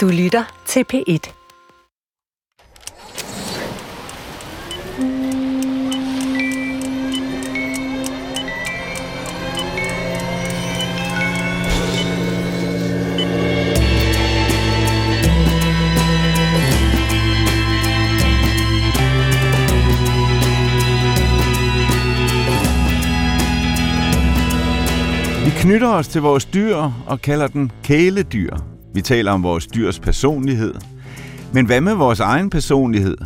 Du lytter til P1. Vi knytter os til vores dyr og kalder den kæledyr. Vi taler om vores dyrs personlighed. Men hvad med vores egen personlighed?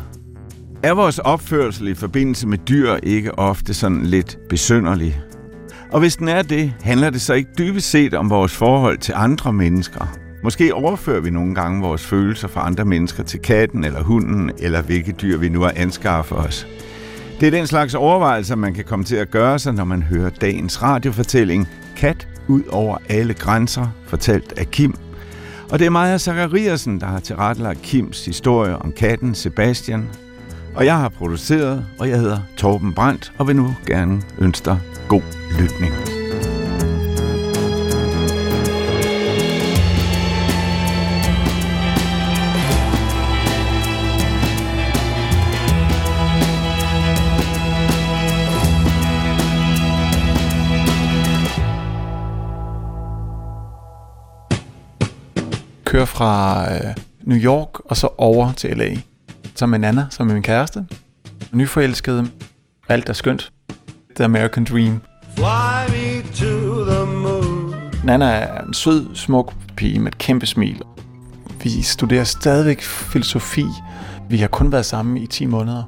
Er vores opførsel i forbindelse med dyr ikke ofte sådan lidt besynderlig? Og hvis den er det, handler det så ikke dybest set om vores forhold til andre mennesker. Måske overfører vi nogle gange vores følelser fra andre mennesker til katten eller hunden, eller hvilke dyr vi nu har anskaffet os. Det er den slags overvejelser, man kan komme til at gøre sig, når man hører dagens radiofortælling Kat ud over alle grænser, fortalt af Kim. Og det er Maja Zachariasen, der har tilrettelagt Kims historie om katten Sebastian. Og jeg har produceret, og jeg hedder Torben Brandt, og vil nu gerne ønske dig god lytning. Kører fra øh, New York og så over til LA. Så med Nana, som er min kæreste. Nyforelsket. Alt er skønt. The American Dream. Fly me to the moon. Nana er en sød, smuk pige med et kæmpe smil. Vi studerer stadigvæk filosofi. Vi har kun været sammen i 10 måneder.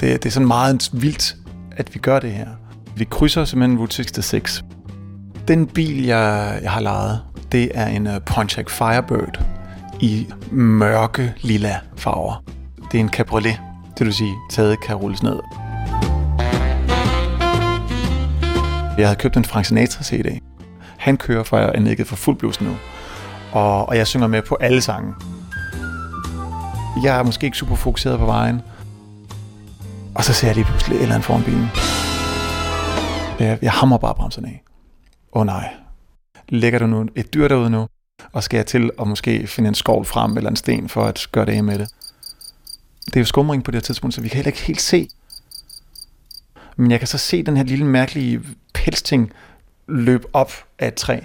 Det, det er sådan meget vildt, at vi gør det her. Vi krydser simpelthen Route 66. Den bil, jeg, jeg har lejet, det er en uh, Pontiac Firebird i mørke lilla farver. Det er en cabriolet, det vil sige, taget kan rulles ned. Jeg havde købt en Frank Sinatra CD. Han kører, for jeg er nikket for fuld blus nu. Og, og jeg synger med på alle sange. Jeg er måske ikke super fokuseret på vejen. Og så ser jeg lige pludselig et eller andet foran bilen. Jeg, jeg hammer bare bremserne af. Åh oh, nej, ligger der nu et dyr derude nu, og skal jeg til at måske finde en skovl frem eller en sten for at gøre det af med det. Det er jo skumring på det her tidspunkt, så vi kan heller ikke helt se. Men jeg kan så se den her lille mærkelige pelsting løbe op af et træ.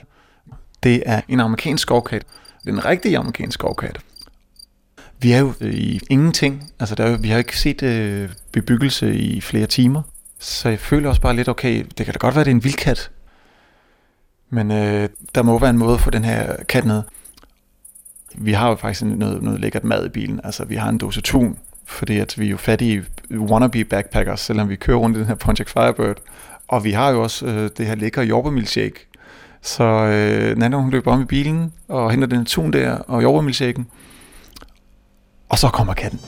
Det er en amerikansk skovkat. Den rigtige en rigtig amerikansk skovkat. Vi er jo øh, i ingenting. Altså, der er jo, vi har ikke set øh, bebyggelse i flere timer. Så jeg føler også bare lidt, okay, det kan da godt være, det er en vildkat. Men øh, der må være en måde at få den her kat ned. Vi har jo faktisk noget, noget lækkert mad i bilen. Altså, vi har en dose tun, fordi at vi er jo fattige wannabe backpackers, selvom vi kører rundt i den her Pontiac Firebird. Og vi har jo også øh, det her lækre jordbærmilkshake. Så øh, Nana, hun løber om i bilen og henter den tun der og jordbærmilkshaken. Og så kommer katten.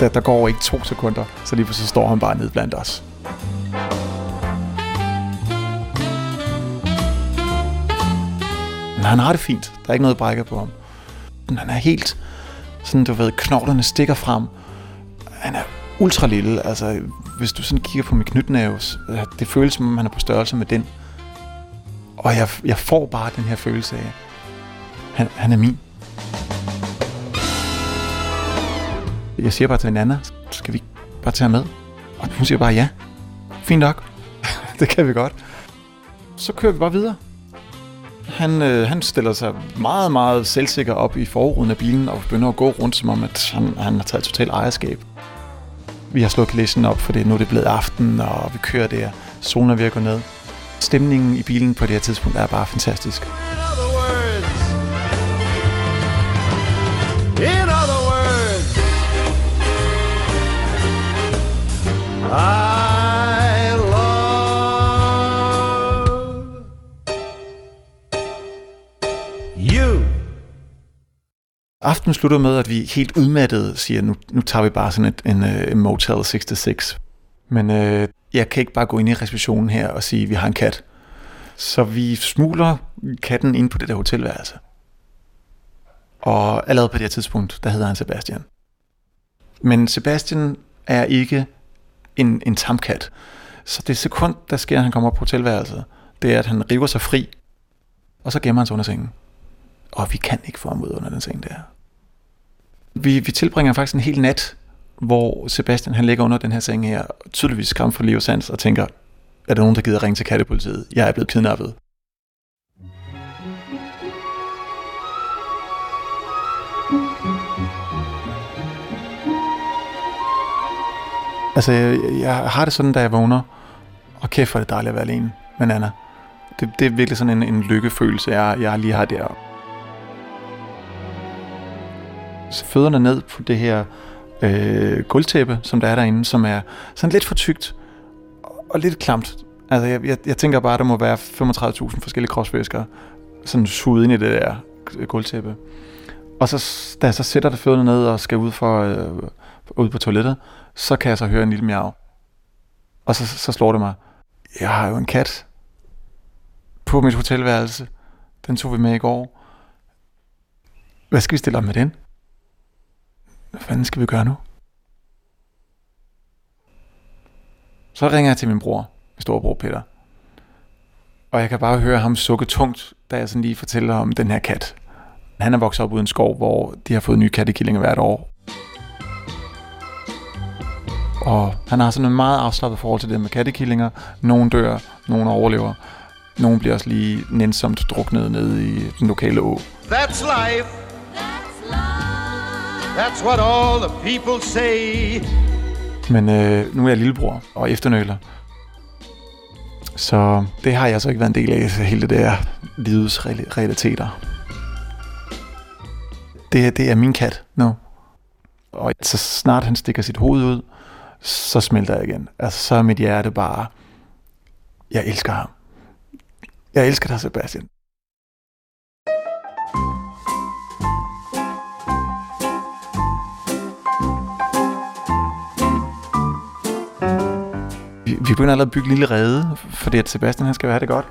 Der, der går ikke to sekunder, så lige så står han bare ned blandt os. Men han har det fint. Der er ikke noget brækket på ham. Men han er helt sådan, du ved, knoglerne stikker frem. Han er ultra lille. Altså, hvis du sådan kigger på min knytnæve, det føles som om han er på størrelse med den. Og jeg, jeg får bare den her følelse af, han, han er min. Jeg siger bare til Nana, skal vi bare tage med? Og hun siger bare ja. Fint nok. det kan vi godt. Så kører vi bare videre. Han, øh, han stiller sig meget, meget selvsikker op i forruden af bilen og begynder at gå rundt, som om at han, han har taget totalt ejerskab. Vi har slået læsen op, for det nu er det blevet aften, og vi kører der. Solen er ved at gå ned. Stemningen i bilen på det her tidspunkt er bare fantastisk. I love you. Aftenen slutter med, at vi helt udmattede siger, nu, nu tager vi bare sådan et, en, øh, en Motel 66. Men øh, jeg kan ikke bare gå ind i receptionen her og sige, at vi har en kat. Så vi smugler katten ind på det der hotelværelse. Og allerede på det her tidspunkt, der hedder han Sebastian. Men Sebastian er ikke en, en tamkat. Så det sekund, der sker, at han kommer op på hotelværelset, det er, at han river sig fri Og så gemmer han sig under sengen. Og vi kan ikke få ham ud under den seng der. Vi, vi tilbringer faktisk en hel nat, hvor Sebastian han ligger under den her seng her, tydeligvis skræmt for liv og sans, og tænker, er der nogen, der gider ringe til kattepolitiet? Jeg er blevet kidnappet. Altså, jeg, jeg har det sådan, da jeg vågner, og kæft, hvor er det dejligt at være alene med Nana. Det, det er virkelig sådan en, en lykkefølelse, jeg, jeg lige har der. Så fødderne ned på det her øh, gulvtæppe, som der er derinde, som er sådan lidt for tykt og lidt klamt. Altså, jeg, jeg, jeg tænker bare, at der må være 35.000 forskellige kropsvæsker sådan suget ind i det der gulvtæppe. Og så, da jeg så sætter det fødderne ned og skal ud, for, øh, ude på toilettet, så kan jeg så høre en lille miau. Og så, så slår det mig, jeg har jo en kat på mit hotelværelse. Den tog vi med i går. Hvad skal vi stille op med den? Hvad fanden skal vi gøre nu? Så ringer jeg til min bror, min storebror Peter. Og jeg kan bare høre ham sukke tungt, da jeg sådan lige fortæller om den her kat. Han er vokset op uden skov, hvor de har fået nye kattekillinger hvert år. Og han har sådan en meget afslappet forhold til det med kattekillinger. Nogle dør, nogle overlever. Nogle bliver også lige nænsomt druknet ned i den lokale å. That's life. That's what all the people say. Men øh, nu er jeg lillebror og efternøler. Så det har jeg så ikke været en del af, hele det der livets reali- realiteter. Det, det er min kat nu. Og så snart han stikker sit hoved ud, så smelter jeg igen. Altså, så er mit hjerte bare... Jeg elsker ham. Jeg elsker dig, Sebastian. Vi, vi begynder allerede at bygge en lille rede, fordi at Sebastian han skal have det godt.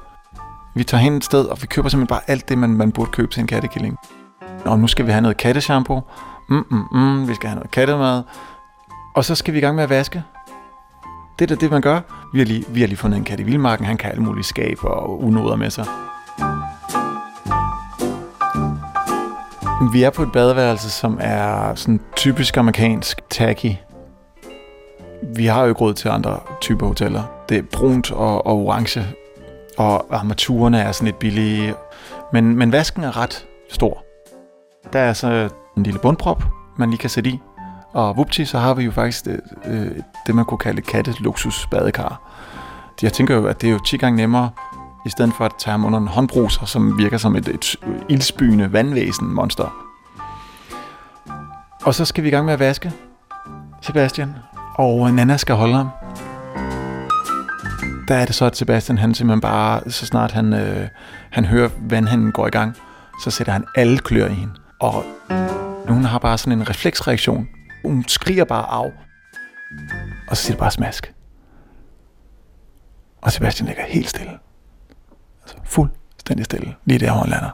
Vi tager hen et sted, og vi køber simpelthen bare alt det, man, man burde købe til en kattekilling. Og nu skal vi have noget katteshampoo. Mm, mm, mm, vi skal have noget kattemad. Og så skal vi i gang med at vaske. Det er da det, man gør. Vi har lige, vi har lige fundet en kat i vildmarken. Han kan alle mulige skab og unoder med sig. Vi er på et badeværelse, som er sådan typisk amerikansk tacky. Vi har jo ikke råd til andre typer hoteller. Det er brunt og, og orange, og armaturerne er sådan lidt billige. Men, men vasken er ret stor. Der er så en lille bundprop, man lige kan sætte i. Og vupti, så har vi jo faktisk det, øh, det man kunne kalde katte luksus badekar. Jeg tænker jo, at det er jo 10 gange nemmere, i stedet for at tage ham under en håndbruser, som virker som et, et ildsbyende vandvæsen monster. Og så skal vi i gang med at vaske, Sebastian. Og Nana skal holde ham. Der er det så, at Sebastian han simpelthen bare, så snart han, øh, han hører vandhanden går i gang, så sætter han alle klør i hende. Og hun har bare sådan en refleksreaktion. Hun skriger bare af. Og så siger det bare smask. Og Sebastian ligger helt stille. Altså fuldstændig stille. Lige der, hvor han lander.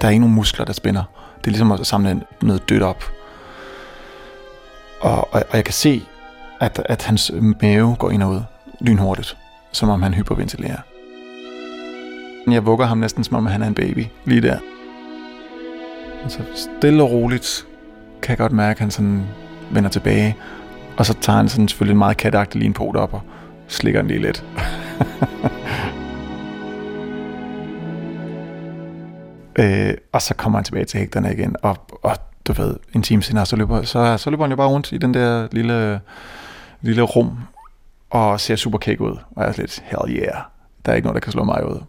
Der er ikke nogen muskler, der spænder. Det er ligesom at samle noget dødt op. Og, og, og jeg kan se, at, at hans mave går ind og ud lynhurtigt. Som om han hyperventilerer. Jeg vugger ham næsten som om han er en baby. Lige der. Så stille og roligt kan jeg godt mærke, at han sådan vender tilbage. Og så tager han sådan selvfølgelig meget katagtig linpot op og slikker den lige lidt. øh, og så kommer han tilbage til hægterne igen. Og, og du ved, en time senere, så løber, så, så løber han jo bare rundt i den der lille, lille rum og ser super kæk ud. Og jeg er lidt, hell yeah, der er ikke noget, der kan slå mig ud.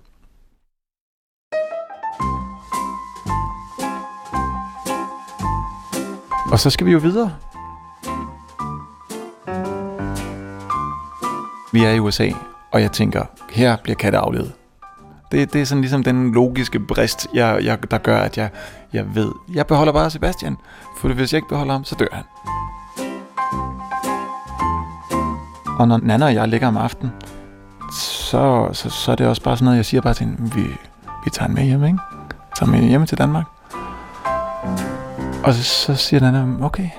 Og så skal vi jo videre. Vi er i USA, og jeg tænker, her bliver katte aflevet. Det, det er sådan ligesom den logiske brist, jeg, jeg, der gør, at jeg, jeg ved, jeg beholder bare Sebastian. For hvis jeg ikke beholder ham, så dør han. Og når Nana og jeg ligger om aftenen, så, så, så er det også bare sådan noget, jeg siger bare til hende, vi, vi tager hende med hjem, ikke? Tager med hjem til Danmark. Og så, så siger Nana, okay,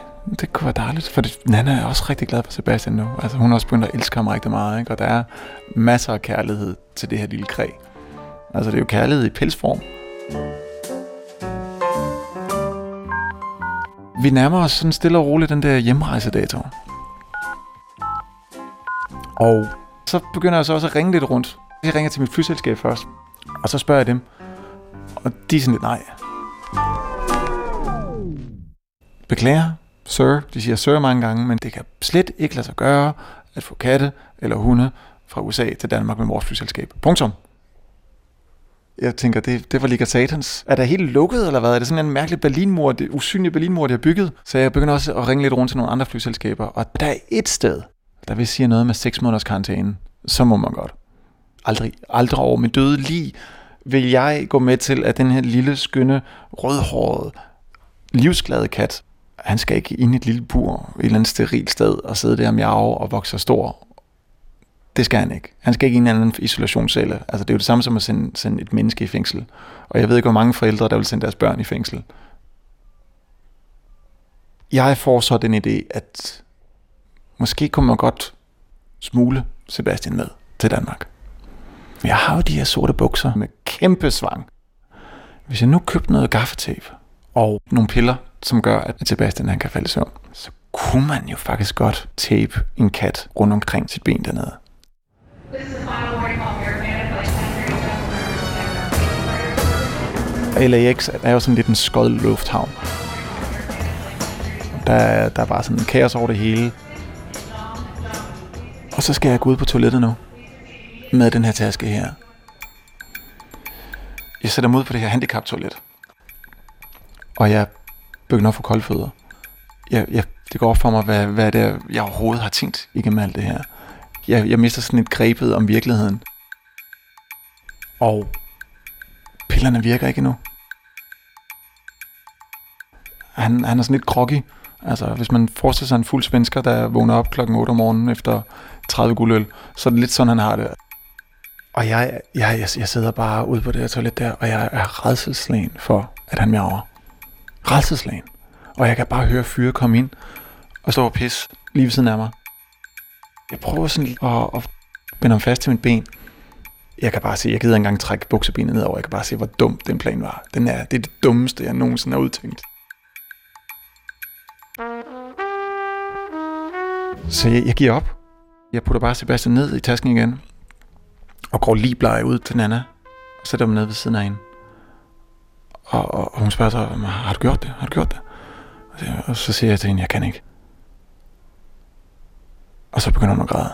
det kunne være dejligt, for det, Nana er også rigtig glad for Sebastian nu. Altså, hun har også begyndt at elske ham rigtig meget, ikke? og der er masser af kærlighed til det her lille kræ. Altså, det er jo kærlighed i pelsform. Vi nærmer os sådan stille og roligt den der hjemrejsedato. Og så begynder jeg så også at ringe lidt rundt. Jeg ringer til mit flyselskab først, og så spørger jeg dem. Og de er sådan lidt nej. Beklager, sir. De siger sir mange gange, men det kan slet ikke lade sig gøre at få katte eller hunde fra USA til Danmark med vores flyselskab. Punktum. Jeg tænker, det, det var lige satans. Er der helt lukket, eller hvad? Er det sådan en mærkelig Berlinmur, det usynlige Berlinmur, de har bygget? Så jeg begynder også at ringe lidt rundt til nogle andre flyselskaber. Og der er et sted, der vil sige noget med 6 måneders karantæne. Så må man godt. Aldrig, aldrig over min døde lige vil jeg gå med til, at den her lille, skønne, rødhårede, livsglade kat, han skal ikke ind i et lille bur, et eller andet sterilt sted, og sidde der og miave og vokse stor. Det skal han ikke. Han skal ikke i en anden isolationscelle. Altså, det er jo det samme som at sende, sende et menneske i fængsel. Og jeg ved ikke, hvor mange forældre, der vil sende deres børn i fængsel. Jeg får så den idé, at måske kunne man godt smule Sebastian med til Danmark. Jeg har jo de her sorte bukser med kæmpe svang. Hvis jeg nu købte noget gaffetape og nogle piller, som gør, at Sebastian han kan falde i søvn, så kunne man jo faktisk godt tape en kat rundt omkring sit ben dernede. LAX er jo sådan lidt en skød lufthavn. Der, der er bare sådan en kaos over det hele. Og så skal jeg gå ud på toilettet nu. Med den her taske her. Jeg sætter mig ud på det her handicap-toilet. Og jeg begynder at få kolde fødder. Jeg, jeg, det går op for mig, hvad, hvad det er, jeg overhovedet har tænkt igennem alt det her. Jeg, jeg mister sådan et grebet om virkeligheden. Og pillerne virker ikke endnu. Han, han er sådan lidt groggy. Altså, hvis man forestiller sig en fuld svensker, der vågner op klokken 8 om morgenen efter 30 guldøl, så er det lidt sådan, han har det. Og jeg, jeg, jeg, jeg sidder bare ude på det her toilet der, og jeg er redselslagen for, at han miaver. Redselslagen. Og jeg kan bare høre fyre komme ind og stå og pisse lige ved siden af mig. Jeg prøver sådan at, at binde ham fast til mit ben. Jeg kan bare se, jeg gider ikke engang trække buksebenet nedover. Jeg kan bare se, hvor dum den plan var. Den er, det er det dummeste, jeg nogensinde har udtænkt. Så jeg, jeg giver op. Jeg putter bare Sebastian ned i tasken igen. Og går lige bleg ud til Nana. Og sætter mig ned ved siden af hende. Og, og, og hun spørger så, har du gjort det? Har du gjort det? Og så siger jeg til hende, jeg kan ikke. Og så begynder hun at græde.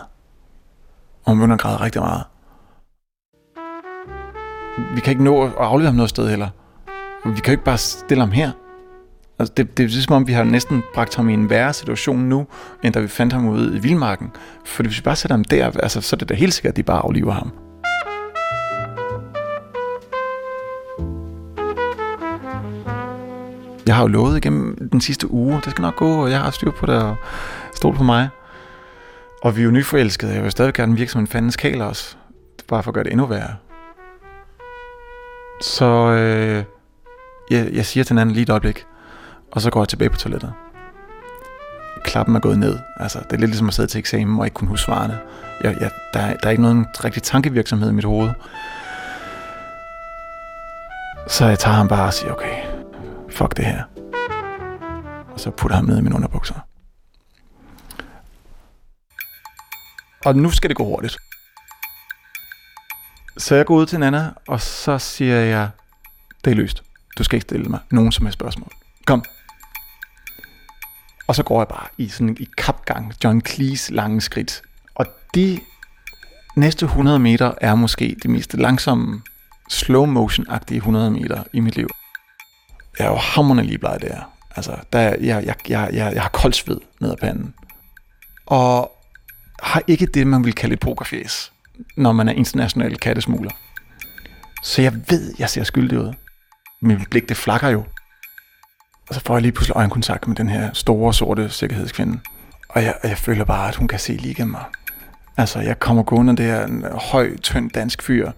Og hun begynder at græde rigtig meget. Vi kan ikke nå at aflevere ham noget sted heller. Vi kan jo ikke bare stille ham her. Altså det, det er som ligesom om, vi har næsten bragt ham i en værre situation nu, end da vi fandt ham ude i vildmarken. For hvis vi bare sætter ham der, altså, så er det da helt sikkert, at de bare afliver ham. Jeg har jo lovet igennem den sidste uge, det skal nok gå, og jeg har styr på det, og stol på mig. Og vi er jo nyforelskede, jeg vil stadig gerne virke som en fandens kæler også. Bare for at gøre det endnu værre. Så øh, jeg, jeg siger til den anden lige et øjeblik, og så går jeg tilbage på toilettet. Klappen er gået ned. Altså, det er lidt ligesom at sidde til eksamen og ikke kunne huske svarene. Jeg, jeg, der, er, der er ikke nogen rigtig tankevirksomhed i mit hoved. Så jeg tager ham bare og siger, okay, fuck det her. Og så putter ham ned i mine underbukser. Og nu skal det gå hurtigt. Så jeg går ud til Nana, og så siger jeg, det er løst. Du skal ikke stille mig nogen som helst spørgsmål. Kom. Og så går jeg bare i sådan i kapgang, John Cleese lange skridt. Og de næste 100 meter er måske det mest langsomme, slow motion-agtige 100 meter i mit liv. Jeg er jo hammerne lige bleg der. Altså, der, jeg, jeg, jeg, jeg, jeg har koldt sved ned ad panden. Og har ikke det, man vil kalde et pokerfjes, når man er international kattesmugler. Så jeg ved, jeg ser skyldig ud. Min blik, det flakker jo. Og så får jeg lige pludselig øjenkontakt med den her store, sorte sikkerhedskvinde. Og jeg, jeg føler bare, at hun kan se lige igennem mig. Altså, jeg kommer gående der en høj, tynd dansk fyr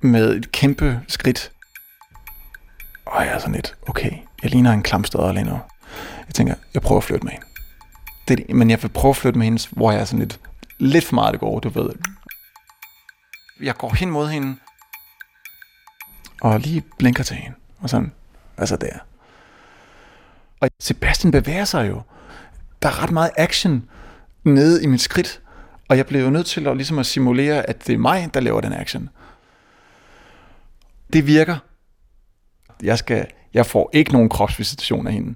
med et kæmpe skridt. Og jeg er sådan lidt, okay, jeg ligner en klamstøder lige nu. Jeg tænker, jeg prøver at flytte med hende. Det, men jeg vil prøve at flytte med hende, hvor jeg er sådan lidt, lidt for meget det går, du ved. Jeg går hen mod hende, og lige blinker til hende. Og sådan, altså der. Og Sebastian bevæger sig jo. Der er ret meget action nede i mit skridt. Og jeg blev jo nødt til at, ligesom at simulere, at det er mig, der laver den action. Det virker. Jeg, skal, jeg får ikke nogen kropsvisitation af hende.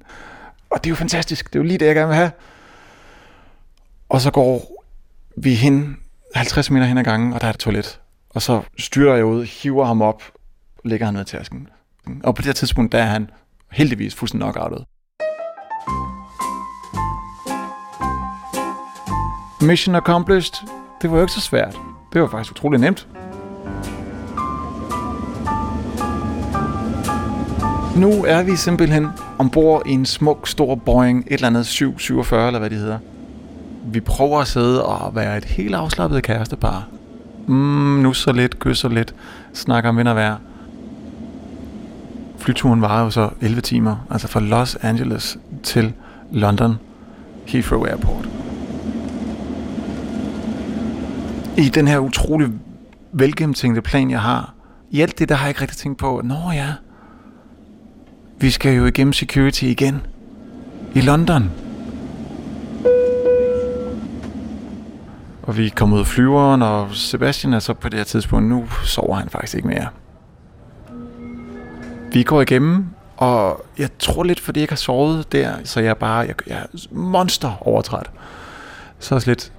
Og det er jo fantastisk. Det er jo lige det, jeg gerne vil have. Og så går vi hen 50 meter hen ad gangen, og der er et toilet. Og så styrer jeg ud, hiver ham op, lægger han ned i tasken. Og på det her tidspunkt, der er han heldigvis fuldstændig knockoutet. Mission accomplished. Det var jo ikke så svært. Det var faktisk utrolig nemt. Nu er vi simpelthen ombord i en smuk, stor Boeing, et eller andet 747, eller hvad det hedder. Vi prøver at sidde og være et helt afslappet kærestepar. Mm, nu så lidt, kysser lidt, snakker om vind og vejr. Flyturen varer jo så 11 timer, altså fra Los Angeles til London Heathrow Airport. I den her utrolig velgennemtænkte plan, jeg har, i alt det, der har jeg ikke rigtig tænkt på, nå ja, vi skal jo igennem security igen. I London. Og vi kommer ud af flyveren, og Sebastian er så på det her tidspunkt, nu sover han faktisk ikke mere. Vi går igennem, og jeg tror lidt, fordi jeg ikke har sovet der, så jeg er bare, jeg, jeg er monster overtræt. Så også lidt,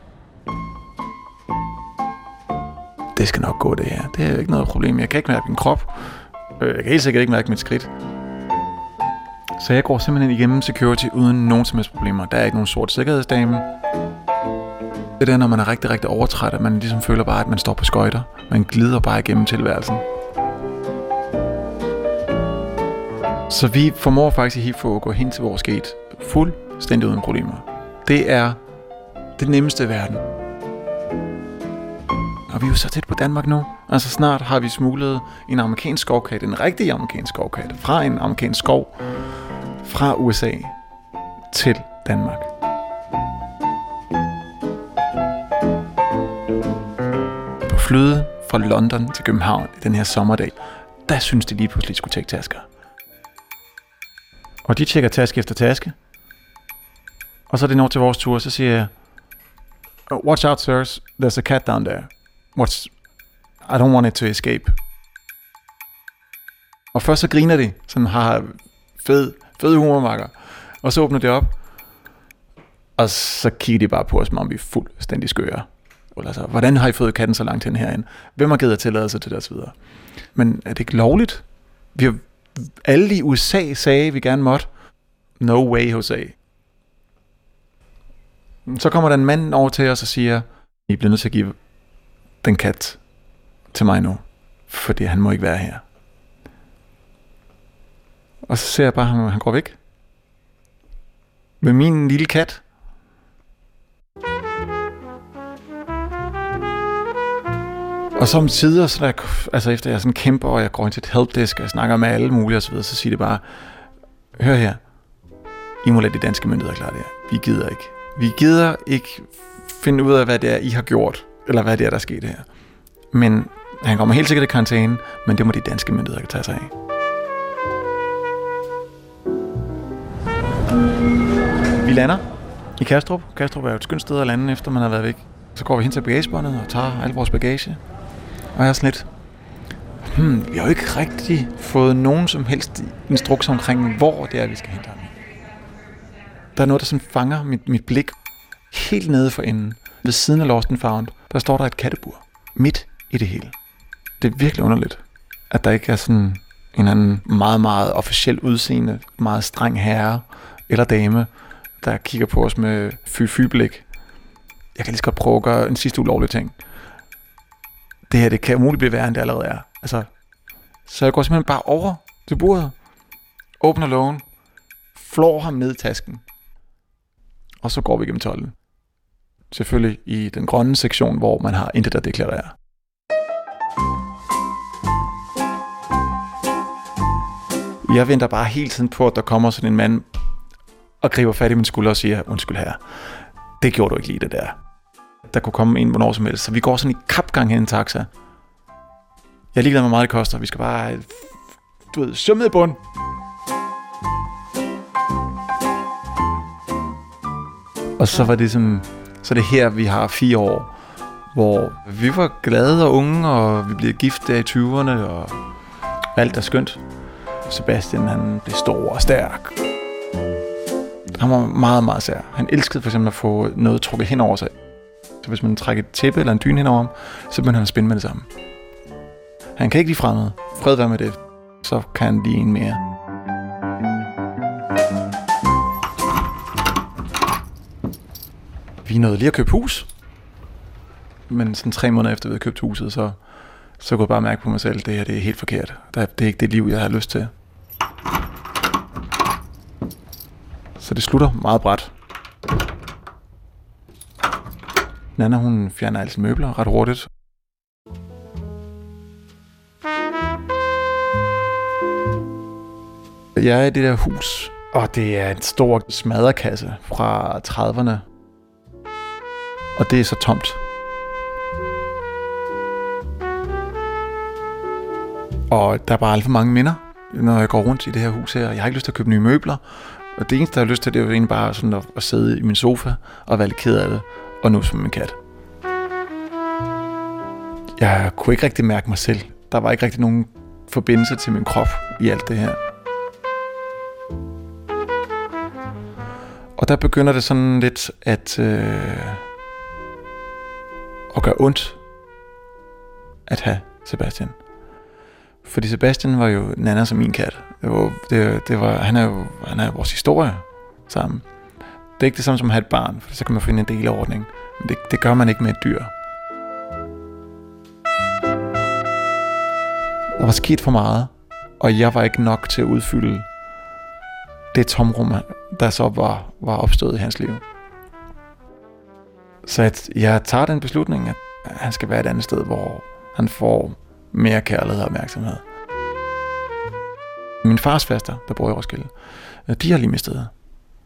det skal nok gå det her. Det er ikke noget problem. Jeg kan ikke mærke min krop. Øh, jeg kan helt sikkert ikke mærke mit skridt. Så jeg går simpelthen igennem security uden nogen som helst problemer. Der er ikke nogen sort sikkerhedsdame. Det er der, når man er rigtig, rigtig overtræt, at man ligesom føler bare, at man står på skøjter. Man glider bare igennem tilværelsen. Så vi formår faktisk i HIFO at gå hen til vores gate fuldstændig uden problemer. Det er det nemmeste i verden. Og vi er jo så tæt på Danmark nu. Altså snart har vi smuglet en amerikansk skovkat, en rigtig amerikansk skovkat, fra en amerikansk skov fra USA til Danmark. På flyet fra London til København i den her sommerdag, der synes de lige pludselig, at skulle tjekke tasker. Og de tjekker taske efter taske. Og så er det når til vores tur, så siger jeg, "Oh, Watch out, sirs. There's a cat down there. What's... I don't want it to escape. Og først så griner de, sådan har fed, fed humormakker. Og så åbner det op, og så kigger de bare på os, som om vi er fuldstændig skøre. Eller så, hvordan har I fået katten så langt hen herinde? Hvem har givet jer tilladelse til det osv.? Men er det ikke lovligt? Vi har, alle i USA sagde, at vi gerne måtte. No way, Jose. Så kommer der en mand over til os og siger, I bliver nødt til at give den kat til mig nu, fordi han må ikke være her. Og så ser jeg bare, ham, han går væk. Med min lille kat. Og som sider, så der, altså efter jeg sådan kæmper, og jeg går ind til et helpdesk, og jeg snakker med alle mulige osv., så siger det bare, hør her, I må lade de danske myndigheder klare det her. Vi gider ikke. Vi gider ikke finde ud af, hvad det er, I har gjort, eller hvad det er, der er sket her. Men han kommer helt sikkert i karantæne, men det må de danske myndigheder tage sig af. Vi lander i Kastrup. Kastrup er jo et skønt sted at lande, efter man har været væk. Så går vi hen til bagagebåndet og tager al vores bagage. Og jeg er sådan lidt, hmm, vi har jo ikke rigtig fået nogen som helst instruks omkring, hvor det er, vi skal hente ham. Der er noget, der sådan fanger mit, mit blik helt nede for enden. Ved siden af Lost and Found, der står der et kattebur. Midt i det hele. Det er virkelig underligt, at der ikke er sådan en anden meget, meget officiel udseende, meget streng herre eller dame, der kigger på os med fy-fy-blik. Jeg kan lige så godt prøve at gøre en sidste ulovlig ting. Det her, det kan umuligt blive værre, end det allerede er. Altså, så jeg går simpelthen bare over til bordet, åbner lågen, flår ham ned i tasken, og så går vi gennem tolden. Selvfølgelig i den grønne sektion, hvor man har intet at deklarere. Jeg venter bare hele tiden på, at der kommer sådan en mand og griber fat i min skulder og siger, undskyld her, det gjorde du ikke lige det der. Der kunne komme en hvornår som helst. Så vi går sådan i kapgang hen i en taxa. Jeg er ligeglad med, hvor meget det koster. Vi skal bare, du ved, sømme i bund. Og så var det som, så det her, vi har fire år, hvor vi var glade og unge, og vi blev gift der i 20'erne, og alt er skønt. Sebastian, han blev stor og stærk. Han var meget, meget sær. Han elskede for eksempel at få noget trukket hen over sig. Så hvis man trækker et tæppe eller en dyne hen over ham, så begynder han at spænde med det samme. Han kan ikke lide fremmede. Fred være med det. Så kan han lige en mere. Vi nåede lige at købe hus. Men sådan tre måneder efter vi havde købt huset, så, så kunne jeg bare mærke på mig selv, at det her det er helt forkert. Det er ikke det liv, jeg har lyst til. Så det slutter meget bræt. Nana, hun fjerner sine møbler ret hurtigt. Jeg er i det der hus, og det er en stor smadrekasse fra 30'erne. Og det er så tomt. Og der er bare alt for mange minder, når jeg går rundt i det her hus her. Jeg har ikke lyst til at købe nye møbler. Og det eneste, jeg har lyst til, det er jo egentlig bare sådan at, at sidde i min sofa og være lidt ked af det. Og nu som min kat. Jeg kunne ikke rigtig mærke mig selv. Der var ikke rigtig nogen forbindelse til min krop i alt det her. Og der begynder det sådan lidt at, øh, at gøre ondt at have Sebastian. Fordi Sebastian var jo Nana som min kat. Det var, det, det var, han, er jo, han er vores historie sammen. Det er ikke det samme som at have et barn, for så kan man finde en deleordning. Men det, det gør man ikke med et dyr. Der var sket for meget, og jeg var ikke nok til at udfylde det tomrum, der så var, var opstået i hans liv. Så at jeg tager den beslutning, at han skal være et andet sted, hvor han får mere kærlighed og opmærksomhed. Min fars faster, der bor i Roskilde, øh, de har lige mistet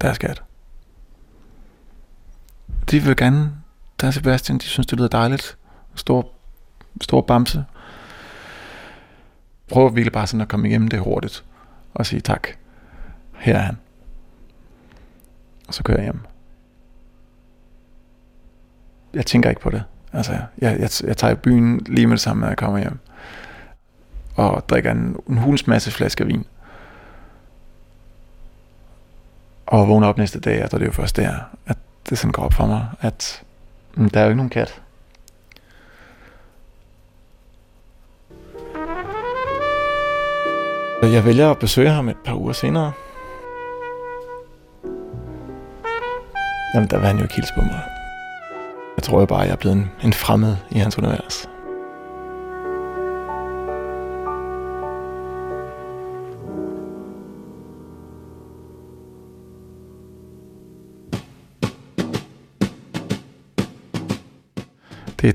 deres kat. De vil gerne, der er Sebastian, de synes, det lyder dejligt. Stor, stor bamse. Prøv virkelig bare sådan at komme igennem det hurtigt og sige tak. Her er han. Og så kører jeg hjem. Jeg tænker ikke på det. Altså, jeg, jeg, jeg tager i byen lige med det samme, når jeg kommer hjem. Og drikker en, en hulens masse flasker vin. Og vågner op næste dag, og det er jo først der, at det sådan går op for mig, at mm, der er jo ikke nogen kat. Jeg vælger at besøge ham et par uger senere. Jamen, der var han jo ikke hilse på mig. Jeg tror jo bare, at jeg er blevet en, en fremmed i hans univers.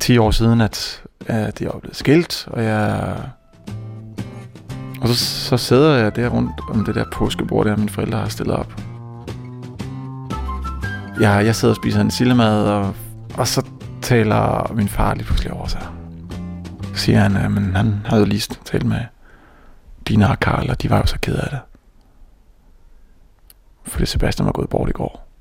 10 år siden, at, at jeg er blevet skilt, og jeg... Og så, så sidder jeg der rundt om det der påskebord, der mine forældre har stillet op. Jeg, jeg sidder og spiser en sillemad, og, og så taler min far lige pludselig over sig. Så siger han, at men han havde jo lige talt med Dina og Karl, og de var jo så ked af det. Fordi Sebastian var gået bort i går.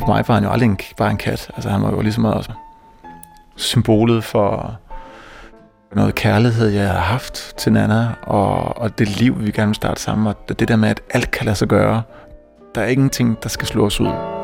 For, mig var han jo aldrig en, bare en kat. Altså han var jo ligesom også symbolet for noget kærlighed, jeg har haft til Nana, og, og det liv, vi gerne vil starte sammen, og det der med, at alt kan lade sig gøre. Der er ingenting, der skal slå os ud.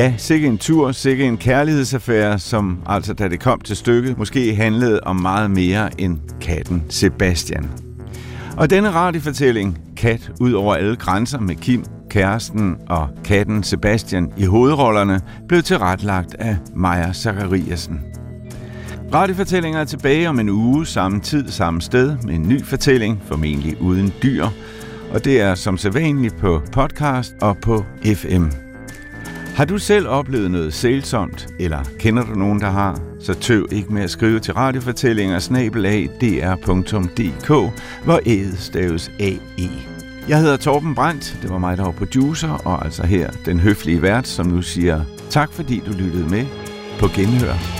Ja, sikke en tur, sikke en kærlighedsaffære, som altså da det kom til stykket, måske handlede om meget mere end katten Sebastian. Og denne radiofortælling, Kat ud over alle grænser med Kim, kæresten og katten Sebastian i hovedrollerne, blev tilretlagt af Maja Zachariasen. Radiofortællinger er tilbage om en uge, samme tid, samme sted, med en ny fortælling, formentlig uden dyr. Og det er som sædvanligt på podcast og på FM. Har du selv oplevet noget sælsomt, eller kender du nogen, der har, så tøv ikke med at skrive til radiofortællinger dr.dk, hvor ædet staves A-E. Jeg hedder Torben Brandt, det var mig, der var producer, og altså her den høflige vært, som nu siger tak, fordi du lyttede med på Genhør.